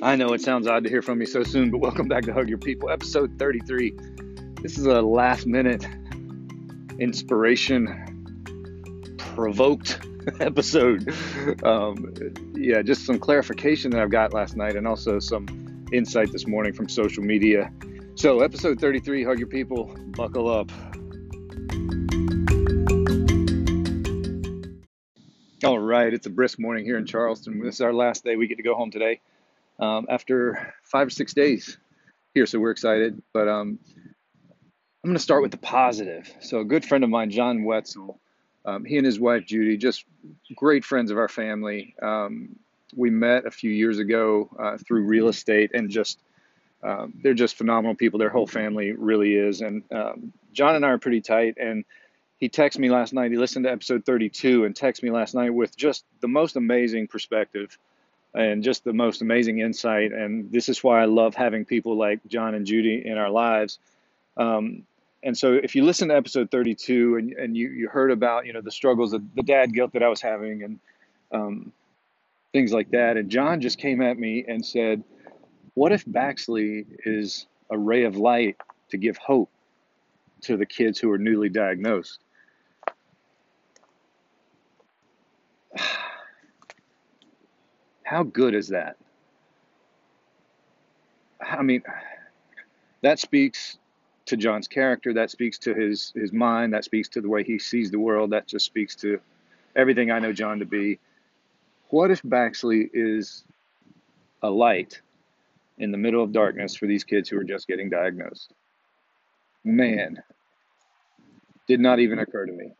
I know it sounds odd to hear from me so soon, but welcome back to Hug Your People, episode 33. This is a last minute inspiration provoked episode. Um, yeah, just some clarification that I've got last night and also some insight this morning from social media. So, episode 33, Hug Your People, buckle up. All right, it's a brisk morning here in Charleston. This is our last day. We get to go home today um, after five or six days here, so we're excited. But um, I'm going to start with the positive. So, a good friend of mine, John Wetzel, um, he and his wife Judy, just great friends of our family. Um, we met a few years ago uh, through real estate, and just um, they're just phenomenal people. Their whole family really is. And um, John and I are pretty tight. And he texted me last night. He listened to episode 32 and texted me last night with just the most amazing perspective and just the most amazing insight. And this is why I love having people like John and Judy in our lives. Um, and so if you listen to episode 32 and, and you, you heard about, you know, the struggles, of the dad guilt that I was having and um, things like that. And John just came at me and said, what if Baxley is a ray of light to give hope to the kids who are newly diagnosed? How good is that? I mean, that speaks to John's character. That speaks to his his mind. That speaks to the way he sees the world. That just speaks to everything I know John to be. What if Baxley is a light in the middle of darkness for these kids who are just getting diagnosed? Man, did not even occur to me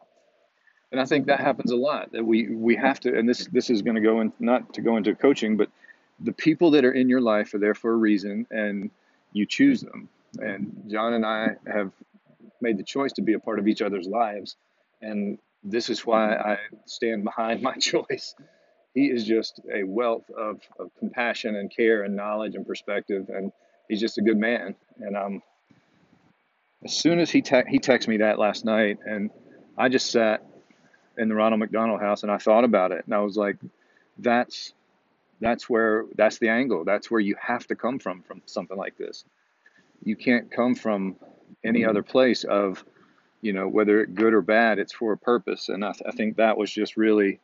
and I think that happens a lot. That we we have to, and this this is going to go in not to go into coaching, but the people that are in your life are there for a reason, and you choose them. And John and I have made the choice to be a part of each other's lives, and this is why I stand behind my choice. He is just a wealth of, of compassion and care and knowledge and perspective, and he's just a good man. And um, as soon as he te- he texted me that last night, and I just sat in the Ronald McDonald House, and I thought about it, and I was like, that's that's where that's the angle. That's where you have to come from from something like this. You can't come from any other place of, you know, whether it good or bad. It's for a purpose, and I, th- I think that was just really.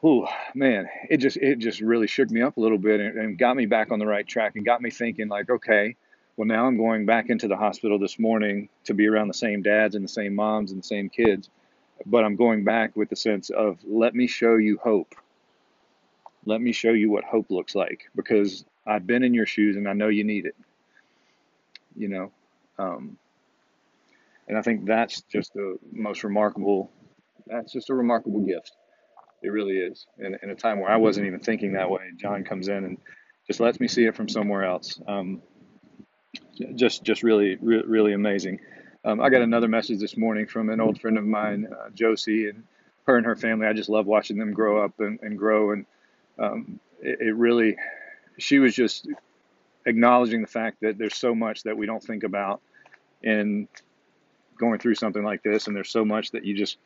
Oh man, it just it just really shook me up a little bit and, and got me back on the right track and got me thinking like, okay, well now I'm going back into the hospital this morning to be around the same dads and the same moms and the same kids but I'm going back with the sense of let me show you hope. Let me show you what hope looks like because I've been in your shoes and I know you need it. You know, um, and I think that's just the most remarkable. That's just a remarkable gift. It really is. In, in a time where I wasn't even thinking that way, John comes in and just lets me see it from somewhere else. Um, just, just really, re- really amazing. Um, I got another message this morning from an old friend of mine, uh, Josie, and her and her family. I just love watching them grow up and, and grow. And um, it, it really, she was just acknowledging the fact that there's so much that we don't think about in going through something like this, and there's so much that you just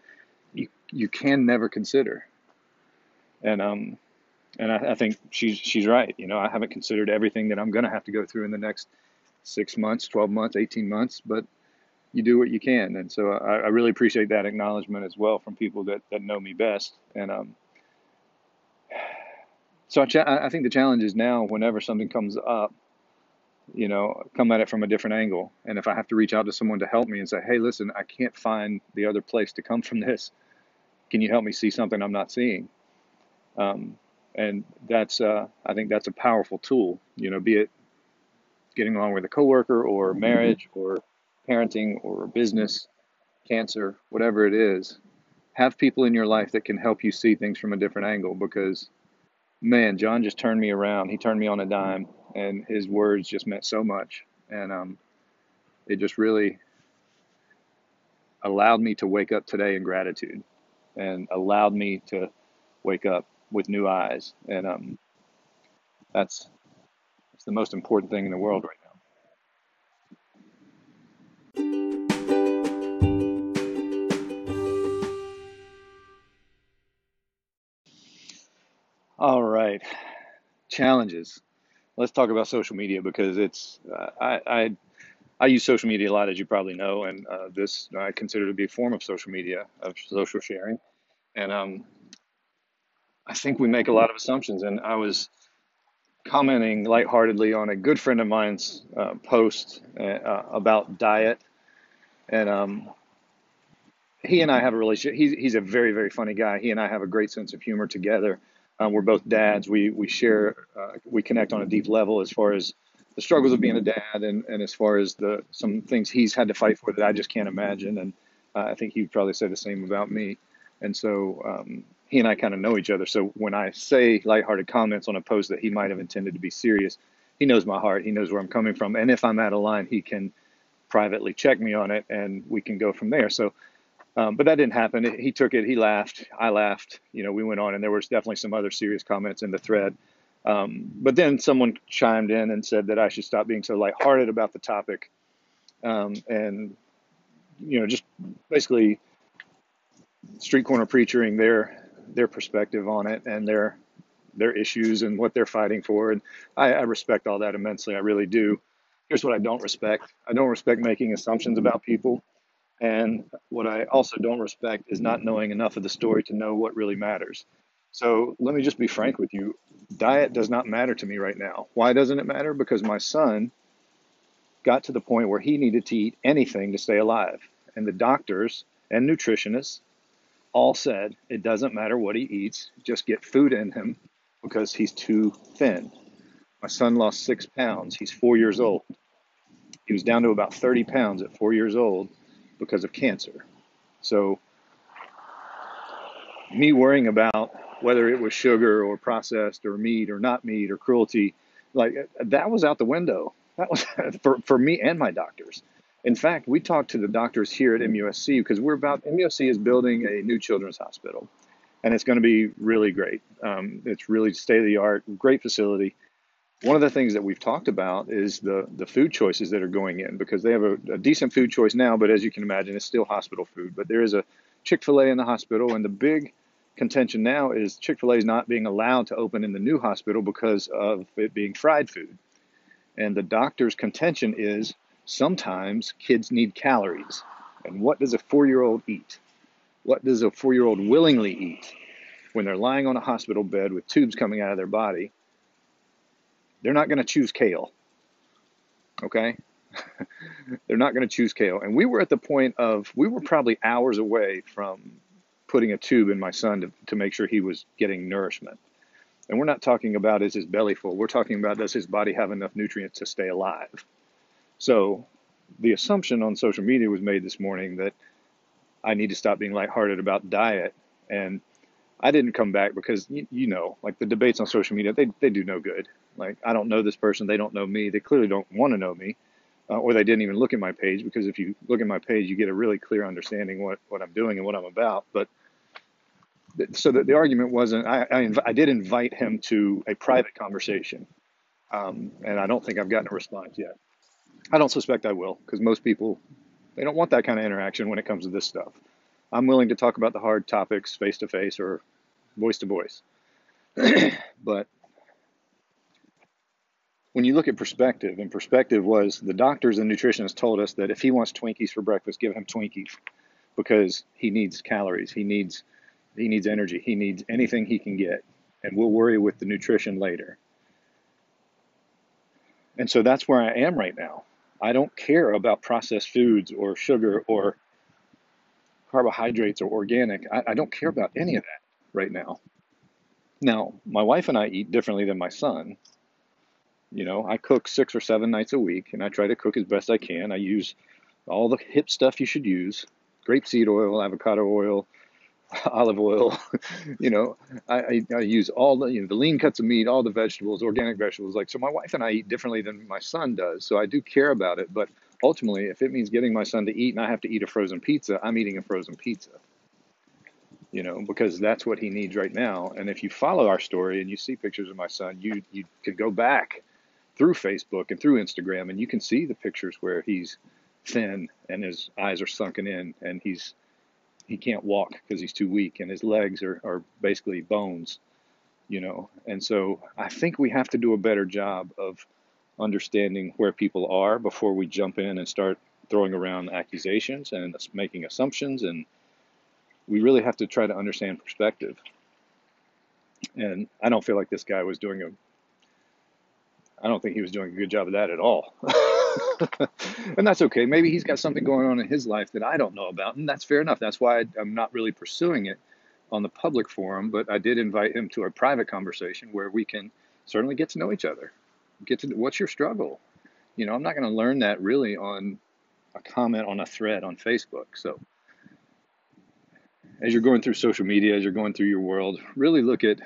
you you can never consider. And um, and I, I think she's she's right. You know, I haven't considered everything that I'm going to have to go through in the next six months, twelve months, eighteen months, but you do what you can. And so I, I really appreciate that acknowledgement as well from people that, that know me best. And um, so I, I think the challenge is now whenever something comes up, you know, come at it from a different angle. And if I have to reach out to someone to help me and say, hey, listen, I can't find the other place to come from this. Can you help me see something I'm not seeing? Um, and that's, uh, I think that's a powerful tool, you know, be it getting along with a coworker or marriage or parenting or business, cancer, whatever it is, have people in your life that can help you see things from a different angle because man, John just turned me around. He turned me on a dime and his words just meant so much. And um, it just really allowed me to wake up today in gratitude and allowed me to wake up with new eyes. And um, that's, that's the most important thing in the world right All right. challenges. Let's talk about social media because it's uh, I, I I use social media a lot, as you probably know, and uh, this I consider to be a form of social media of social sharing. And um, I think we make a lot of assumptions. And I was commenting lightheartedly on a good friend of mine's uh, post uh, about diet, and um, he and I have a relationship. He's he's a very very funny guy. He and I have a great sense of humor together. Um, we're both dads. We we share uh, we connect on a deep level as far as the struggles of being a dad and, and as far as the some things he's had to fight for that I just can't imagine. And uh, I think he'd probably say the same about me. And so um, he and I kind of know each other. So when I say lighthearted comments on a post that he might have intended to be serious, he knows my heart. He knows where I'm coming from. And if I'm out of line, he can privately check me on it and we can go from there. So, um, but that didn't happen. He took it. He laughed. I laughed. You know, we went on, and there was definitely some other serious comments in the thread. Um, but then someone chimed in and said that I should stop being so lighthearted about the topic, um, and you know, just basically street corner preaching their their perspective on it and their their issues and what they're fighting for. And I, I respect all that immensely. I really do. Here's what I don't respect. I don't respect making assumptions about people. And what I also don't respect is not knowing enough of the story to know what really matters. So let me just be frank with you. Diet does not matter to me right now. Why doesn't it matter? Because my son got to the point where he needed to eat anything to stay alive. And the doctors and nutritionists all said it doesn't matter what he eats, just get food in him because he's too thin. My son lost six pounds. He's four years old. He was down to about 30 pounds at four years old because of cancer. So, me worrying about whether it was sugar or processed or meat or not meat or cruelty, like that was out the window. That was for, for me and my doctors. In fact, we talked to the doctors here at MUSC because we're about MUSC is building a new children's hospital, and it's going to be really great. Um, it's really state of the art, great facility. One of the things that we've talked about is the the food choices that are going in because they have a, a decent food choice now, but as you can imagine, it's still hospital food. But there is a Chick Fil A in the hospital, and the big contention now is Chick Fil A is not being allowed to open in the new hospital because of it being fried food. And the doctor's contention is Sometimes kids need calories. And what does a four year old eat? What does a four year old willingly eat when they're lying on a hospital bed with tubes coming out of their body? They're not going to choose kale. Okay? they're not going to choose kale. And we were at the point of, we were probably hours away from putting a tube in my son to, to make sure he was getting nourishment. And we're not talking about is his belly full. We're talking about does his body have enough nutrients to stay alive? So the assumption on social media was made this morning that I need to stop being lighthearted about diet. And I didn't come back because you, you, know, like the debates on social media, they, they do no good. Like I don't know this person, they don't know me, they clearly don't want to know me, uh, or they didn't even look at my page because if you look at my page, you get a really clear understanding what what I'm doing and what I'm about. But so the, the argument wasn't. I, I, inv- I did invite him to a private conversation, um, and I don't think I've gotten a response yet. I don't suspect I will because most people they don't want that kind of interaction when it comes to this stuff. I'm willing to talk about the hard topics face to face or voice to voice. but when you look at perspective, and perspective was the doctors and nutritionists told us that if he wants Twinkies for breakfast, give him Twinkies because he needs calories, he needs he needs energy, he needs anything he can get, and we'll worry with the nutrition later. And so that's where I am right now. I don't care about processed foods or sugar or carbohydrates or organic. I, I, don't care about any of that right now. Now, my wife and I eat differently than my son. You know, I cook six or seven nights a week and I try to cook as best I can. I use all the hip stuff you should use grapeseed oil, avocado oil, olive oil. you know, I, I, I, use all the you know the lean cuts of meat, all the vegetables, organic vegetables. Like so, my wife and I eat differently than my son does. So I do care about it. But ultimately, if it means getting my son to eat and I have to eat a frozen pizza, I'm eating a frozen pizza. You know, because that's what he needs right now. And if you follow our story and you see pictures of my son, you you can go back through Facebook and through Instagram, and you can see the pictures where he's thin and his eyes are sunken in and he's he can't walk because he's too weak, and his legs are, are basically bones. you know. And so I think we have to do a better job of understanding where people are before we jump in and start throwing around accusations and making assumptions. And we really have to try to understand perspective. And I don't feel like this guy was doing a, I don't think he was doing a good job of that at all. and that's okay. Maybe he's got something going on in his life that I don't know about, and that's fair enough. That's why I'm not really pursuing it on the public forum, but I did invite him to a private conversation where we can certainly get to know each other. Get to what's your struggle? You know, I'm not going to learn that really on a comment on a thread on Facebook. So, as you're going through social media, as you're going through your world, really look at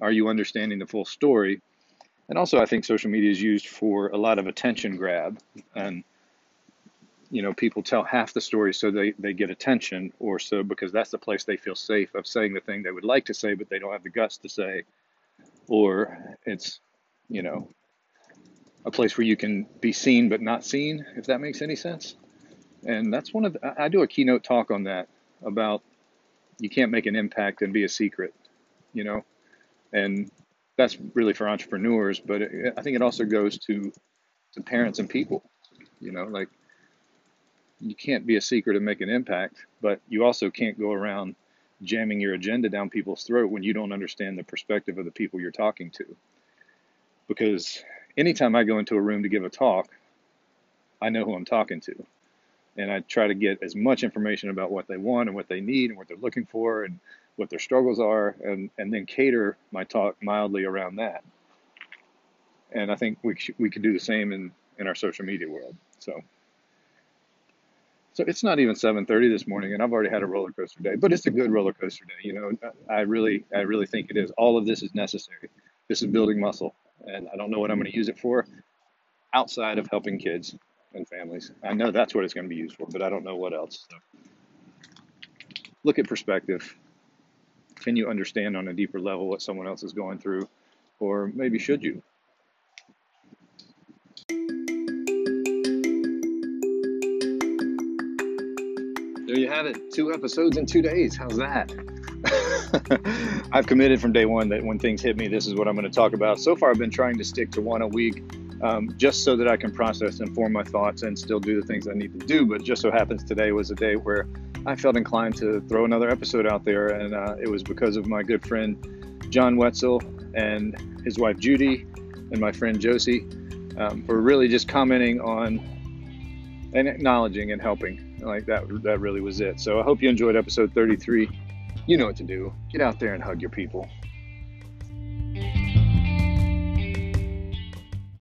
are you understanding the full story? And also, I think social media is used for a lot of attention grab. And, you know, people tell half the story so they, they get attention, or so because that's the place they feel safe of saying the thing they would like to say, but they don't have the guts to say. Or it's, you know, a place where you can be seen but not seen, if that makes any sense. And that's one of the, I do a keynote talk on that about you can't make an impact and be a secret, you know, and that's really for entrepreneurs. But it, I think it also goes to to parents and people, you know, like you can't be a secret and make an impact, but you also can't go around jamming your agenda down people's throat when you don't understand the perspective of the people you're talking to. Because anytime I go into a room to give a talk, I know who I'm talking to and I try to get as much information about what they want and what they need and what they're looking for and what their struggles are, and and then cater my talk mildly around that. And I think we we could do the same in in our social media world. So. So it's not even 7:30 this morning, and I've already had a roller coaster day. But it's a good roller coaster day. You know, I really, I really think it is. All of this is necessary. This is building muscle, and I don't know what I'm going to use it for, outside of helping kids and families. I know that's what it's going to be used for, but I don't know what else. So look at perspective. Can you understand on a deeper level what someone else is going through? Or maybe should you? There you have it. Two episodes in two days. How's that? I've committed from day one that when things hit me, this is what I'm going to talk about. So far, I've been trying to stick to one a week um, just so that I can process and form my thoughts and still do the things I need to do. But just so happens today was a day where I felt inclined to throw another episode out there, and uh, it was because of my good friend John Wetzel and his wife Judy and my friend Josie um, for really just commenting on and acknowledging and helping. Like that, that really was it. So I hope you enjoyed episode 33. You know what to do. Get out there and hug your people.